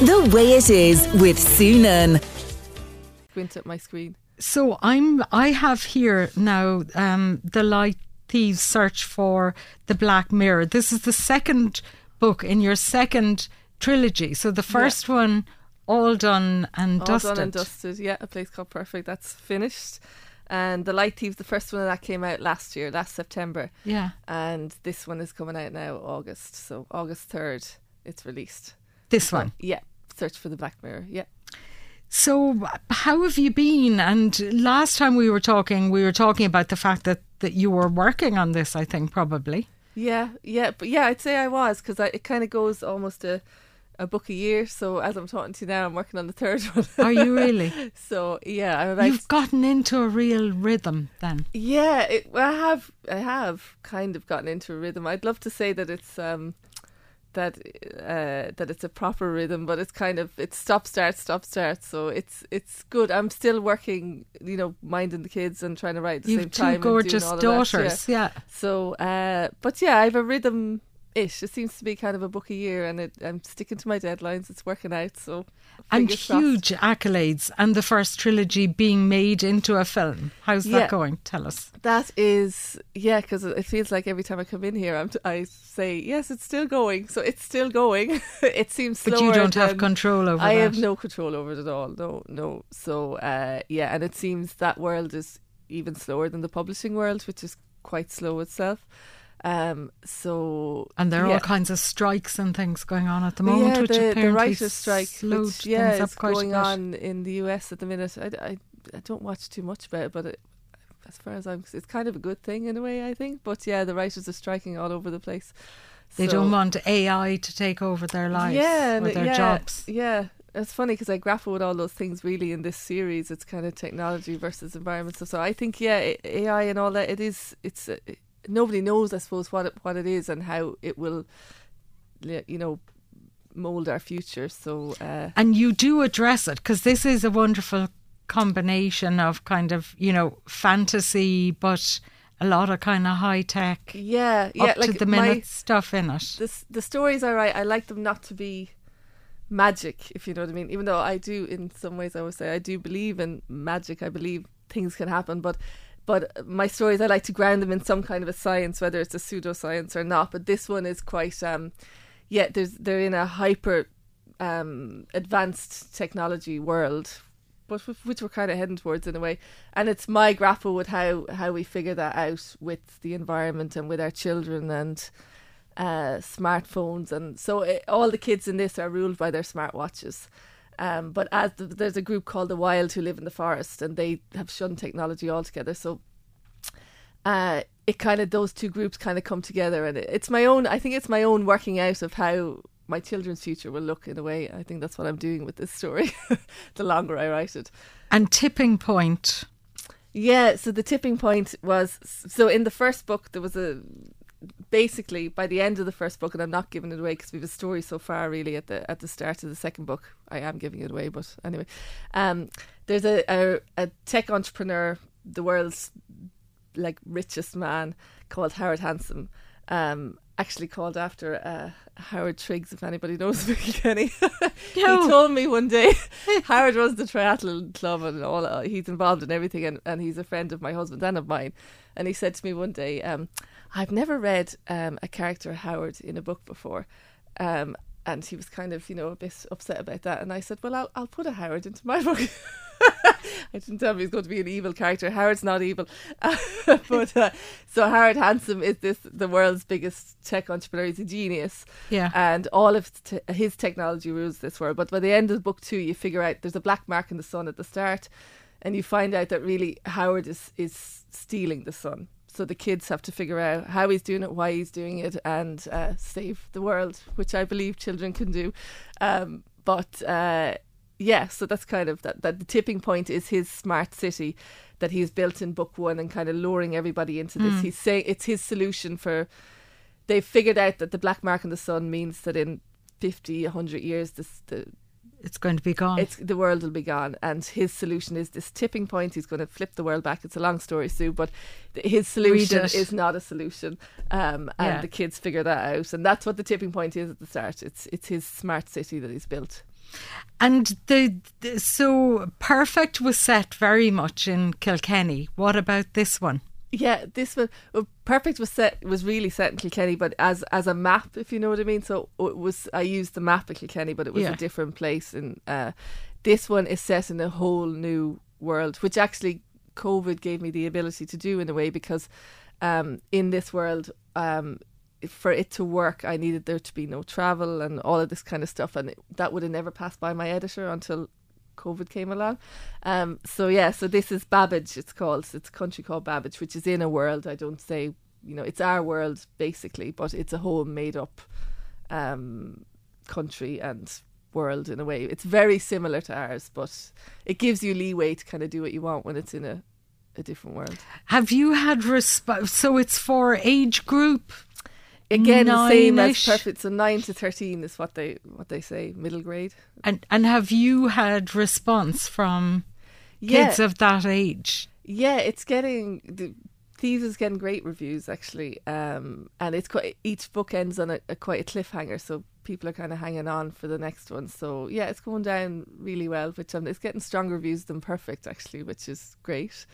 The Way It Is with Sue Nunn. Squint at my screen. So I'm I have here now um, the light thieves search for the Black Mirror. This is the second book in your second trilogy. So the first yeah. one all done and all dusted. done and dusted. Yeah, a place called Perfect. That's finished. And the Light Thieves, the first one of that came out last year, last September. Yeah. And this one is coming out now August. So August third, it's released. This one. Yeah. Search for the Black Mirror. Yeah. So, how have you been? And last time we were talking, we were talking about the fact that, that you were working on this, I think, probably. Yeah, yeah, but yeah, I'd say I was because it kind of goes almost a, a book a year. So as I'm talking to you now, I'm working on the third one. Are you really? so yeah, I'm about. You've gotten into a real rhythm then. Yeah, it, I have. I have kind of gotten into a rhythm. I'd love to say that it's um, that uh, that it's a proper rhythm, but it's kind of it's stop start stop start. So it's it's good. I'm still working, you know, minding the kids and trying to write at the You've same time. two gorgeous daughters, yeah. yeah. So, uh, but yeah, I have a rhythm ish. It seems to be kind of a book a year, and it, I'm sticking to my deadlines. It's working out. So and huge accolades, and the first trilogy being made into a film. How's yeah, that going? Tell us. That is, yeah, because it feels like every time I come in here, I'm t- i say yes, it's still going. So it's still going. it seems, but you don't have control over. I that. have no control over it at all. No, no. So uh, yeah, and it seems that world is even slower than the publishing world, which is quite slow itself. Um, so and there are yeah. all kinds of strikes and things going on at the moment, yeah, which the, apparently the writers' strike, which yeah, is going on in the US at the minute. I, I, I don't watch too much about it, but it, as far as I'm, it's kind of a good thing in a way, I think. But yeah, the writers are striking all over the place. They so, don't want AI to take over their lives yeah, or their yeah, jobs. Yeah, it's funny because I grapple with all those things really in this series. It's kind of technology versus environment. So, so I think yeah, AI and all that. It is. It's. It, nobody knows, I suppose, what it, what it is and how it will, you know, mold our future. So, uh, and you do address it because this is a wonderful combination of kind of you know fantasy, but a lot of kind of high tech. Yeah, yeah, up like to the minute stuff in it. The the stories I write, I like them not to be magic, if you know what I mean. Even though I do, in some ways, I would say I do believe in magic. I believe things can happen, but but my stories I like to ground them in some kind of a science, whether it's a pseudoscience or not. But this one is quite, um, yeah, there's they're in a hyper um, advanced technology world, but which we're kind of heading towards in a way. And it's my grapple with how how we figure that out with the environment and with our children and uh, smartphones, and so it, all the kids in this are ruled by their smartwatches. Um, but as the, there's a group called the Wild who live in the forest, and they have shunned technology altogether. So uh, it kind of those two groups kind of come together, and it, it's my own. I think it's my own working out of how my children's future will look in a way. I think that's what I'm doing with this story. the longer I write it, and tipping point. Yeah, so the tipping point was so in the first book there was a basically by the end of the first book, and I'm not giving it away because we have a story so far. Really, at the at the start of the second book, I am giving it away, but anyway, um, there's a, a a tech entrepreneur, the world's like richest man called Howard Handsome. Um, actually called after uh, Howard Triggs, if anybody knows Kenny. he told me one day Howard runs the triathlon club and all. Uh, he's involved in everything, and, and he's a friend of my husband and of mine. And he said to me one day, um, "I've never read um, a character Howard in a book before." Um, and he was kind of, you know, a bit upset about that. And I said, "Well, I'll I'll put a Howard into my book." I didn't tell him he's going to be an evil character. Howard's not evil, but uh, so Howard Handsome is this the world's biggest tech entrepreneur. He's a genius, yeah, and all of t- his technology rules this world. But by the end of book two, you figure out there's a black mark in the sun at the start, and you find out that really Howard is is stealing the sun. So the kids have to figure out how he's doing it, why he's doing it, and uh, save the world, which I believe children can do. Um, but uh, yeah, so that's kind of that, that the tipping point is his smart city that he's built in book one and kind of luring everybody into this. Mm. He's saying it's his solution for. They've figured out that the black mark in the sun means that in 50, 100 years, this, the it's going to be gone. it's the world will be gone and his solution is this tipping point he's going to flip the world back it's a long story sue but his solution is not a solution um, and Yeah. the kids figure that out and that's what the tipping point is at the start it's it's his smart city that he's built and the, the so perfect was set very much in Kilkenny. What about this one? Yeah this one well, perfect was set was really set in Kilkenny but as as a map if you know what I mean. So it was I used the map of Kilkenny but it was Yeah. a different place. And uh, this one is set in a whole new world which actually COVID gave me the ability to do in a way because um, in this world um, for it to work I needed there to be no travel and all of this kind of stuff. And it, that would have never passed by my editor until COVID came along. Um, so yeah, so this is Babbage. It's called. It's a country called Babbage, which is in a world. I don't say, you know, it's our world basically, but it's a whole made up um, country and world in a way. It's very similar to ours, but it gives you leeway to kind of do what you want when it's in a a different world. Have you had resp- so it's for age group? Again, the same as perfect. So nine to thirteen is what they what they say, middle grade. And and have you had response from Yeah, kids of that age? Yeah, it's getting the Thieves is getting great reviews actually, um, and it's quite each book ends on a, a quite a cliffhanger, so people are kind of hanging on for the next one. So yeah, it's going down really well, which um, it's getting stronger reviews than Perfect actually, which is great.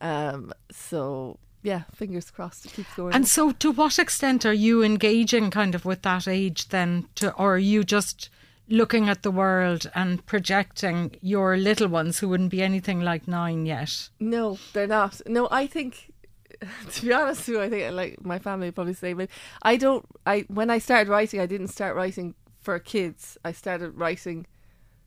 Um, so yeah, fingers crossed it keeps going. And so, to what extent are you engaging kind of with that age then, to, or are you just looking at the world and projecting your little ones who wouldn't be anything like nine yet? No, they're not. No, I think to be honest with you, I think like my family probably say, but I don't I when I started writing I didn't start writing for kids. I started writing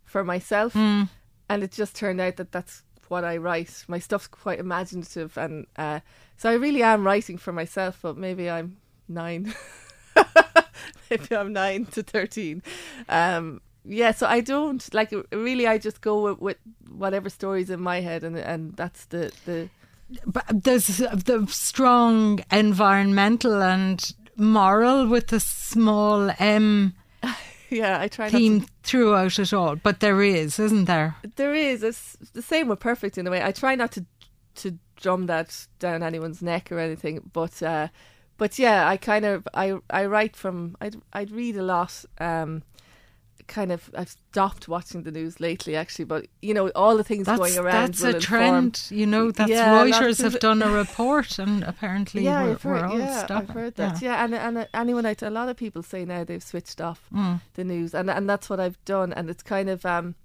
for myself hmm. and it just turned out that that's what I write. My stuff's quite imaginative and uh, so I really am writing for myself, but maybe I'm nine. maybe I'm nine to thirteen. Um yeah, so I don't like really. I just go with, with whatever stories in my head, and and that's the the But there's the strong environmental and moral with the small M yeah. I try not theme throughout it all. But there is, isn't there? There is it's the same with perfect in a way. I try not to to drum that down anyone's neck or anything, but uh, but yeah, I kind of I I write from I'd I'd read a lot. Um, kind of I've stopped watching the news lately actually, but you know all the things That's, going around. that's a inform- trend, you know. That's Yeah, Reuters have done a report, and apparently Yeah, we're, I've heard, we're all yeah, stopping. I've heard that. Yeah, and and uh, anyone, I, a lot of people say now they've switched off Mm. the news, and and that's what I've done. And it's kind of, um,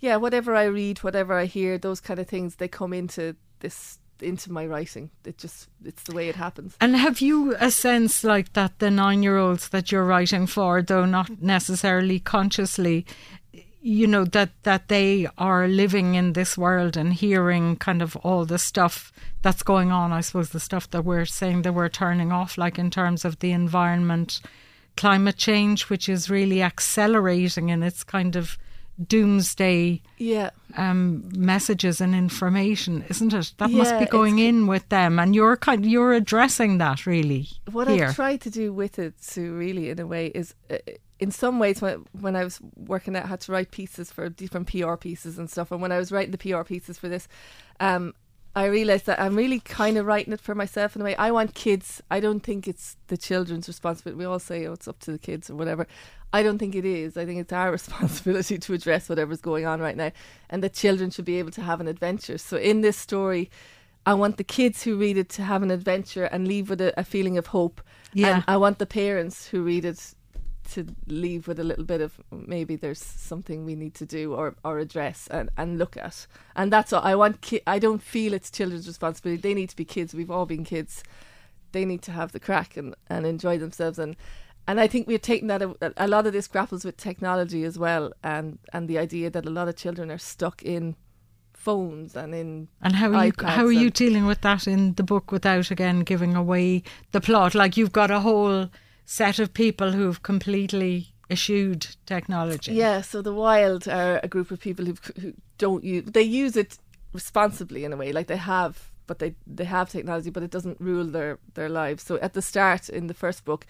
yeah, whatever I read, whatever I hear, those kind of things, they come into this into my writing. It just it's the way it happens. And have you a sense like that the nine year olds that you're writing for, though not necessarily consciously, you know, that, that they are living in this world and hearing kind of all the stuff that's going on, I suppose the stuff that we're saying that we're turning off, like in terms of the environment, climate change, which is really accelerating in its kind of doomsday Yeah, um, messages and information, isn't it? That must be going in with them, and you're kind you're addressing that really what. I've tried to do with it, Sue, really, in a way, is uh, in some ways when when I was working out, I had to write pieces for different PR pieces and stuff. And when I was writing the PR pieces for this, um, I realized that I'm really kind of writing it for myself in a way. I want kids. I don't think it's the children's responsibility. We all say, "Oh, it's up to the kids" or whatever. I don't think it is. I think it's our responsibility to address whatever's going on right now, and that children should be able to have an adventure. So in this story. I want the kids who read it to have an adventure and leave with a, a feeling of hope. Yeah. And I want the parents who read it to leave with a little bit of maybe there's something we need to do or, or address and, and look at. And that's all I want. Ki- I don't feel it's children's responsibility. They need to be kids. We've all been kids. They need to have the crack and, and enjoy themselves. And and I think we're taking that a, a lot of this grapples with technology as well, and and the idea that a lot of children are stuck in phones and in And how are you how are you dealing with that in the book without again giving away the plot? Like you've got a whole set of people who've completely eschewed technology. Yeah, so the Wild are a group of people who who don't use they use it responsibly in a way, like they have, but they they have technology, but it doesn't rule their their lives. So at the start in the first book,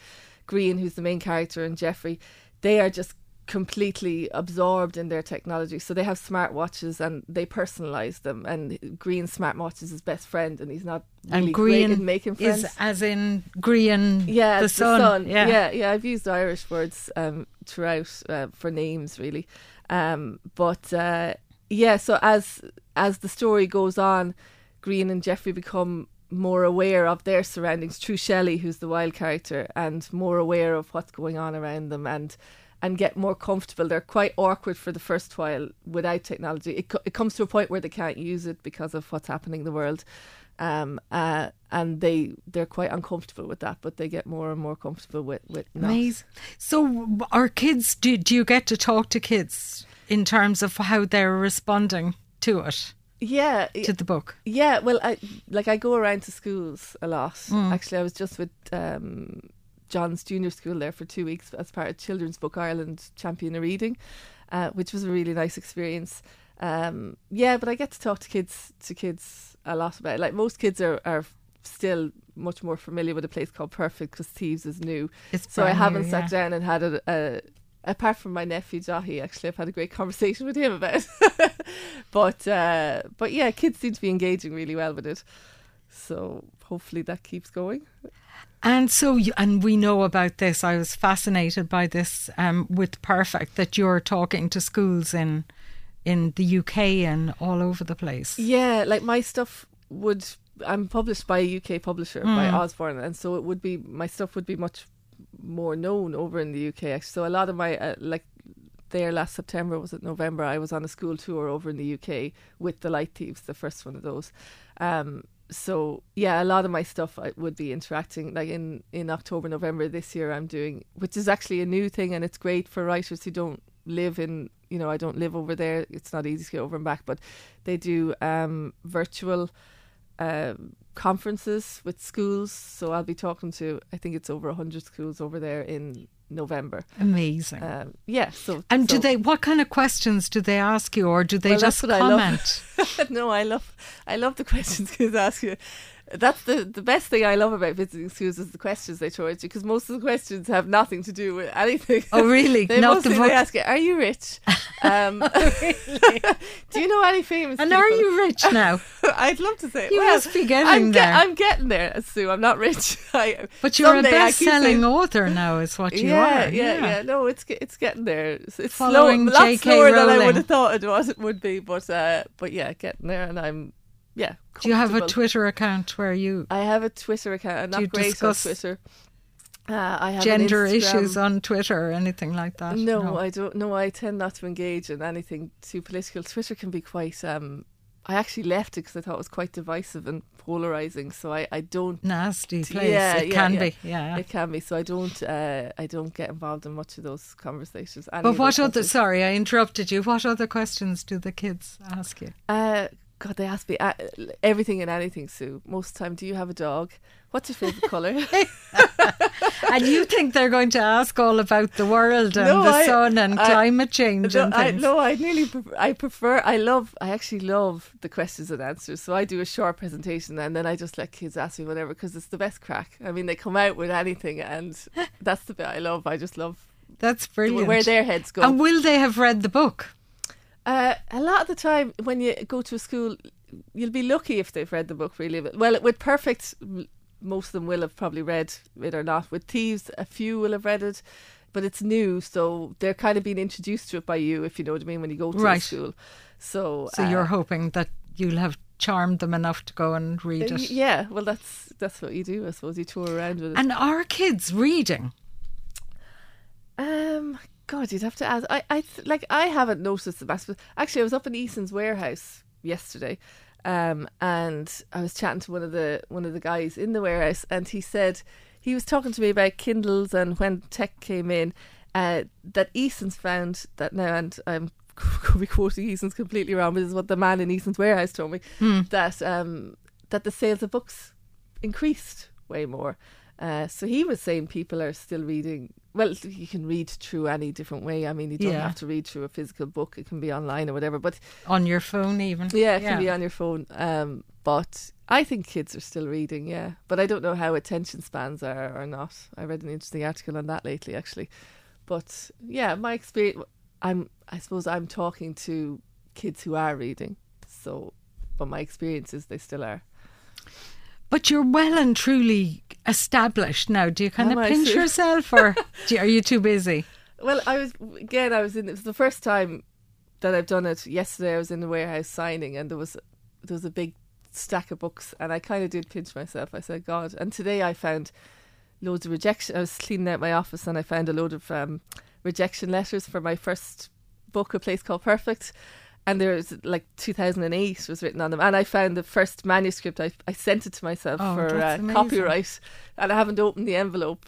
Grian, who's the main character, and Jeffrey, they are just completely absorbed in their technology. So they have smartwatches and they personalize them. And Grian smartwatch is his best friend, and he's not really and great green in making friends. is as in green. yeah, the it's sun. Yeah. yeah, yeah. I've used Irish words um, throughout uh, for names, really. Um, but uh, yeah, so as as the story goes on, Grian and Jeffrey become more aware of their surroundings through Shelley, who's the wild character, and more aware of what's going on around them, and and get more comfortable. They're quite awkward for the first while without technology. It co- it comes to a point where they can't use it because of what's happening in the world. Um, uh, and they they're quite uncomfortable with that, but they get more and more comfortable with with not. Amazing. So, are kids? Do do you get to talk to kids in terms of how they're responding to it Yeah, to the book? Yeah, well, I like I go around to schools a lot. Mm. Actually, I was just with um, John's junior school there for two weeks as part of Children's Book Ireland Champion of Reading, uh, which was a really nice experience. Um, yeah, but I get to talk to kids to kids a lot about it. Like most kids are are still much more familiar with a place called Perfect because Thieves is new. It's So I haven't new, sat yeah. down and had a, a apart from my nephew Jahi, actually I've had a great conversation with him about it. but uh, but yeah, kids seem to be engaging really well with it. So hopefully that keeps going. And so, you, and we know about this. I was fascinated by this um, with Perfect that you're talking to schools in in the UK and all over the place. Yeah, like my stuff would I'm published by a UK publisher by Mm. Usborne and so it would be my stuff would be much more known over in the UK actually. So a lot of my uh, like there last September was it November I was on a school tour over in the UK with the Light Thieves the first one of those um so yeah a lot of my stuff I would be interacting like in in October November this year I'm doing which is actually a new thing and it's great for writers who don't live in you know I don't live over there it's not easy to get over and back but they do um virtual um, conferences with schools. So I'll be talking to, I think it's over 100 schools over there in November. Amazing. Um, yeah. So and do they? What kind of questions do they ask you, or do they Well, just what I comment? no, I love, I love the questions kids ask you. That's the the best thing I love about visiting schools is the questions they throw at you because most of the questions have nothing to do with anything. Oh, really? they Not the mostly book. they ask you, "Are you rich? Um, do you know any famous? and are you rich now? I'd love to say. You well, must be getting I'm there. I'm getting there, Sue. I'm not rich. I, But you're someday a best-selling author now, is what you yeah, are. yeah, yeah, yeah. No, it's it's getting there. It's, it's slow, a Following lot J.K. slower than I would have thought it was. It would be, but uh, but yeah, getting there, and I'm yeah. Do you have a. Twitter account where you I have a Twitter account. I'm not great on Twitter. Uh, I have gender issues on Twitter or anything like that? No, I don't. No, I tend not to engage in anything too political. Twitter can be quite. Um, I actually left it because I thought it was quite divisive and polarizing. So I, I don't. Nasty place. Yeah, it yeah, can yeah. be. Yeah. It can be. So I don't. Uh, I don't get involved in much of those conversations. But what other? Sorry, I interrupted you. What other questions do the kids ask you? Uh, God, they ask me everything and anything, Sue. Most of the time, do you have a dog? What's your favorite color? and you think they're going to ask all about the world and No, the I- sun and I- climate change no, and I, things? no, I nearly prefer, I prefer. I love. I actually love the questions and answers. So I do a short presentation and then I just let kids ask me whatever because it's the best crack. I mean, they come out with anything, and that's the bit I love. I just love That's brilliant. where their heads go. and will they have read the book? Uh, a lot of the time, when you go to a school, you'll be lucky if they've read the book. Really, well, with Perfect, most of them will have probably read it or not. With Thieves, a few will have read it, but it's new, so they're kind of being introduced to it by you, if you know what I mean, when you go to Right. school. So, So uh, you're hoping that you'll have charmed them enough to go and read uh, it. yeah, well, that's that's what you do, I suppose. You tour around with it. And are kids reading? Um, God, you'd have to ask. I, I th- like. I haven't noticed the massive. Actually, I was up in Eason's warehouse yesterday, um, and I was chatting to one of the one of the guys in the warehouse, and he said he was talking to me about Kindles and when tech came in, uh, that Eason's found that now, and I'm could be quoting Eason's completely wrong, but this is what the man in Eason's warehouse told me that um that the sales of books increased way more. Uh, so he was saying people are still reading. Well, you can read through any different way. I mean, you don't Yeah. have to read through a physical book. It can be online or whatever. But On your phone, even? yeah, it can be on your phone. Um, but I think kids are still reading. Yeah, but I don't know how attention spans are or not. I read an interesting article on that lately, actually. but yeah, my experience. I'm. I suppose I'm talking to kids who are reading. So, but my experience is they still are. But you're well and truly established now. Do you kind Am of pinch yourself, or do you- are you too busy? Well, I was again. I was in. It was the first time that I've done it. Yesterday, I was in the warehouse signing, and there was there was a big stack of books, and I kind of did pinch myself. I said, "God!" And today I found loads of rejection. I was cleaning out my office, and I found a load of um, rejection letters for my first book, A Place Called Perfect. And there was like 2008 was written on them, and I found the first manuscript. I I sent it to myself Oh, for uh, copyright, and I haven't opened the envelope.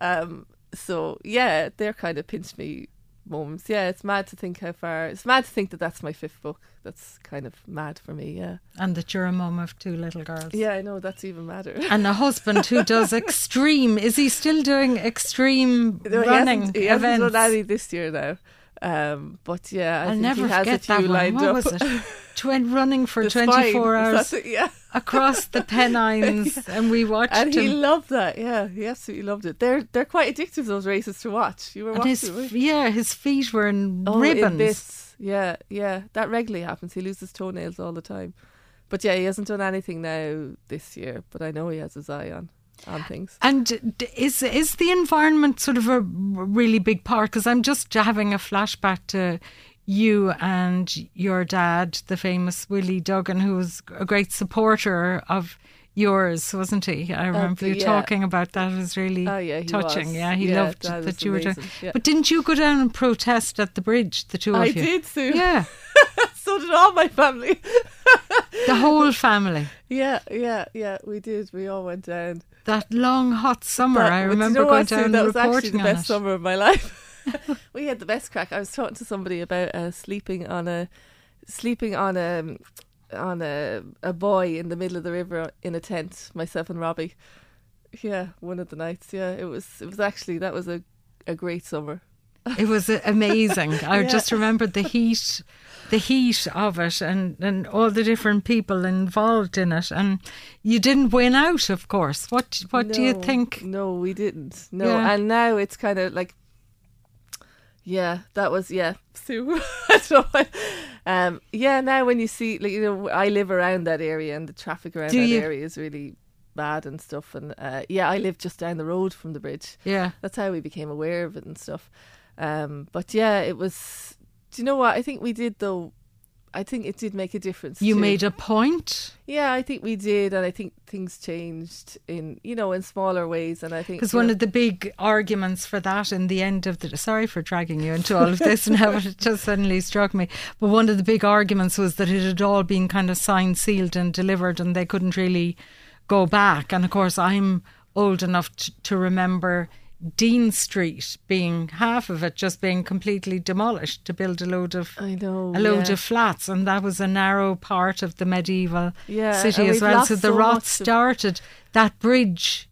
Um, so yeah, they're kind of pinch me moments. Yeah, it's mad to think how far. It's mad to think that that's my fifth book. That's kind of mad for me. Yeah, And that you're a mum of two little girls. yeah, I know that's even madder. And a husband who does extreme. Is he still doing extreme No, he running hasn't, he events? hasn't any this year now. Um, but yeah, I I'll think never he has forget a few that one. What up. was it? Twen- running for The 24 spine, hours it, yeah. across the Pennines, and we watched And he loved that. Yeah, he absolutely loved it. They're they're quite addictive those races to watch. You were And watching, his, weren't f- you? yeah, his feet were in Oh, in ribbons. bits. Yeah, yeah. That regularly happens. He loses toenails all the time. But yeah, he hasn't done anything now this year. But I know he has his eye on on things. And is is the environment sort of a really big part? Because I'm just having a flashback to you and your dad, the famous Willie Duggan, who was a great supporter of yours, wasn't he? I remember the- you yeah. talking about that. It was really Oh, yeah, touching. was. Yeah, he Yeah, loved that that, you were doing. yeah. But didn't you go down and protest at the bridge, the two of you? I did, Sue. Yeah, so did all my family. the whole family. Yeah, yeah, yeah. We did. We all went down. That long hot summer, That- I but you remember know going what, Sue? down That was actually the best it. summer of my life. we had the best crack. I was talking to somebody about uh, sleeping on a sleeping on a on a a buoy in the middle of the river in a tent. Myself and Robbie. Yeah, one of the nights. Yeah, it was. It was actually that was a a great summer. It was amazing. I Yeah. just remembered the heat, the heat of it, and and all the different people involved in it. And you didn't win out, of course. What what do you think? No, we didn't. No, Yeah. and now it's kind of like, yeah, that was yeah, Sue. I don't know. why. Um, yeah, now when you see, like you know, I live around that area, and the traffic around Do that you? area is really bad and stuff. And uh, yeah, I live just down the road from the bridge. Yeah, That's how we became aware of it and stuff. Um, but yeah, it was. Do you know what I think we did though? I think it did make a difference. you too. made a point Yeah, I think we did, and I think things changed in you know in smaller ways, and I think because one know, of the big arguments for that in the end of the sorry for dragging you into all of this now, it just suddenly struck me. But one of the big arguments was that it had all been kind of signed, sealed, and delivered, and they couldn't really go back. And of course, I'm old enough t- to remember Dean Street being half of it just being completely demolished to build a load of I know a load yeah. of flats, and that was a narrow part of the medieval Yeah, city as well. So the so rot started that bridge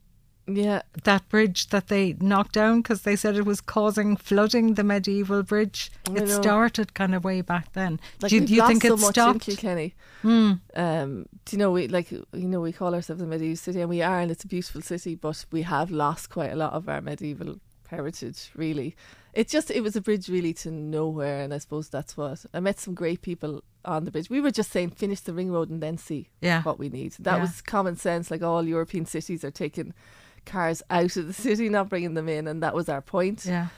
yeah that bridge that they knocked down because they said it was causing flooding the medieval bridge. I It know. started kind of way back then. like do you, do you think so it stopped? in Kilkenny. Hmm. Um, do you know we like you know we call ourselves a medieval city, and we are, and it's a beautiful city, but we have lost quite a lot of our medieval heritage. Really, it just it was a bridge really to nowhere, and I suppose that's what I met some great people on the bridge. We were just saying finish the ring road and then see Yeah. what we need. That Yeah. was common sense. Like all European cities are taking cars out of the city, not bringing them in, and that was our point. Yeah.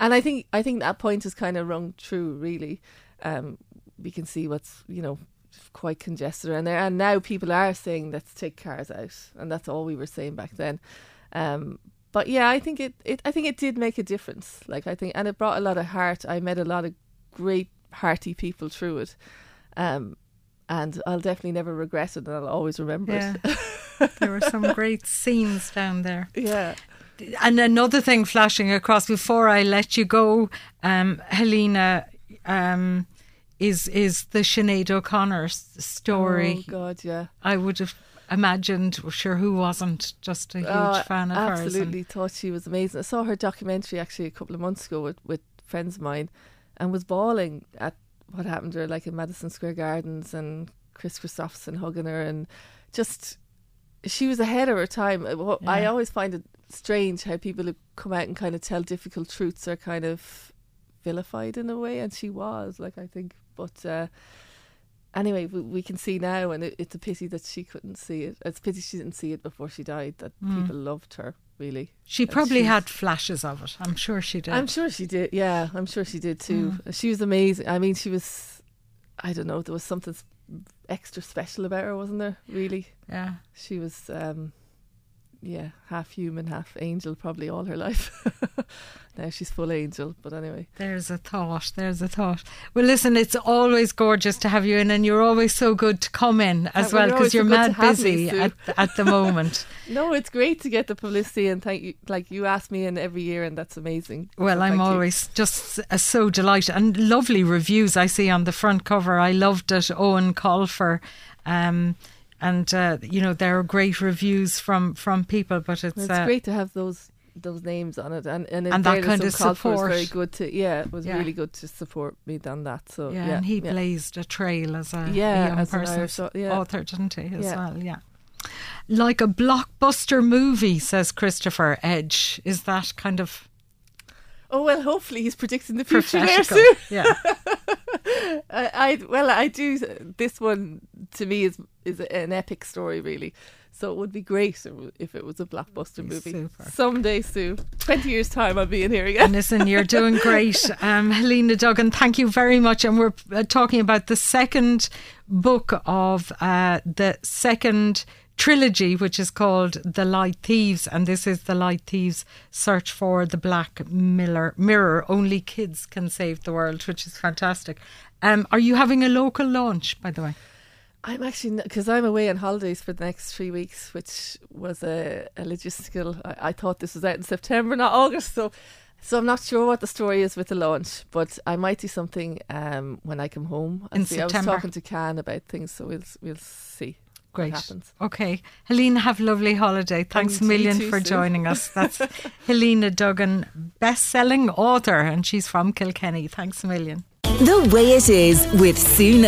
And I think I think that point is kind of rung true. Really, um, we can see what's you know quite congested around there, and now people are saying let's take cars out, and that's all we were saying back then. Um, but yeah, I think it, it I think it did make a difference. Like I think, and it brought a lot of heart. I met a lot of great hearty people through it. Um, and I'll definitely never regret it, and I'll always remember Yeah. it. there were some great scenes down there. yeah, And another thing flashing across before I let you go, um, Helena, um, is is the Sinead O'Connor story. Oh God, yeah. I would have imagined, sure, who wasn't just a huge Oh, fan of hers. and- absolutely thought she was amazing. I saw her documentary actually a couple of months ago with, with friends of mine and was bawling at what happened to her, like in Madison Square Gardens and Kris Kristofferson hugging her and just she was ahead of her time. Uh, what- I always find it strange how people who come out and kind of tell difficult truths are kind of vilified in a way, and she was like I think, but. Uh, anyway, we, we, can see now, and it, it's a pity that she couldn't see it. It's a pity she didn't see it before she died. That mm. people loved her really. She probably had flashes of it. I'm sure she did. I'm sure she did. Yeah, I'm sure she did too. Mm. She was amazing. I mean, she was. I don't know. There was something extra special about her, wasn't there? Really. Yeah. She was. um yeah, half human, half angel, probably all her life. now she's full angel, but anyway. There's a thought. There's a thought. Well, listen, it's always gorgeous to have you in, and you're always so good to come in as well because you're so mad busy me, at, at the moment. no, it's great to get the publicity, and thank you. Like you ask me in every year, and that's amazing. Well, so I'm always you. just uh, so delighted, and lovely reviews I see on the front cover. I loved it, Eoin Colfer. Um, and uh, you know there are great reviews from from people. But it's it's uh, great to have those those names on it, and and, and that kind of support. Was very good to yeah, it was yeah. really good to support me on that. So yeah, yeah and he yeah. blazed a trail as a, yeah, a young as person, Irish, yeah. author, didn't he? As well, yeah. Like a blockbuster movie, says Christopher Edge. Is that kind of Oh well, hopefully he's predicting the future there soon. Yeah. I, I, well, I do. This one to me is is an epic story, really. So it would be great if it was a blockbuster movie. Super. Someday, Sue. 20 years' time, I'll be in here again. listen, you're doing great. Um, Helena Duggan, thank you very much. And we're uh, talking about the second book of uh, the second trilogy, which is called The Light Thieves, and this is The Light Thieves Search for the Black Miller Mirror. Only kids can save the world, which is fantastic. Um, are you having a local launch, by the way? I'm actually because I'm away on holidays for the next three weeks, which was a, a logistical. I, I, thought this was out in September, not August, so so I'm not sure what the story is with the launch, but I might do something um, when I come home. In see. September. I was talking to Can about things, so we'll we'll see. Great. Okay. Helena, have a lovely holiday. Thanks a million for joining us. That's Helena Duggan, best selling author, and she's from Kilkenny. Thanks a million. The way it is with Sue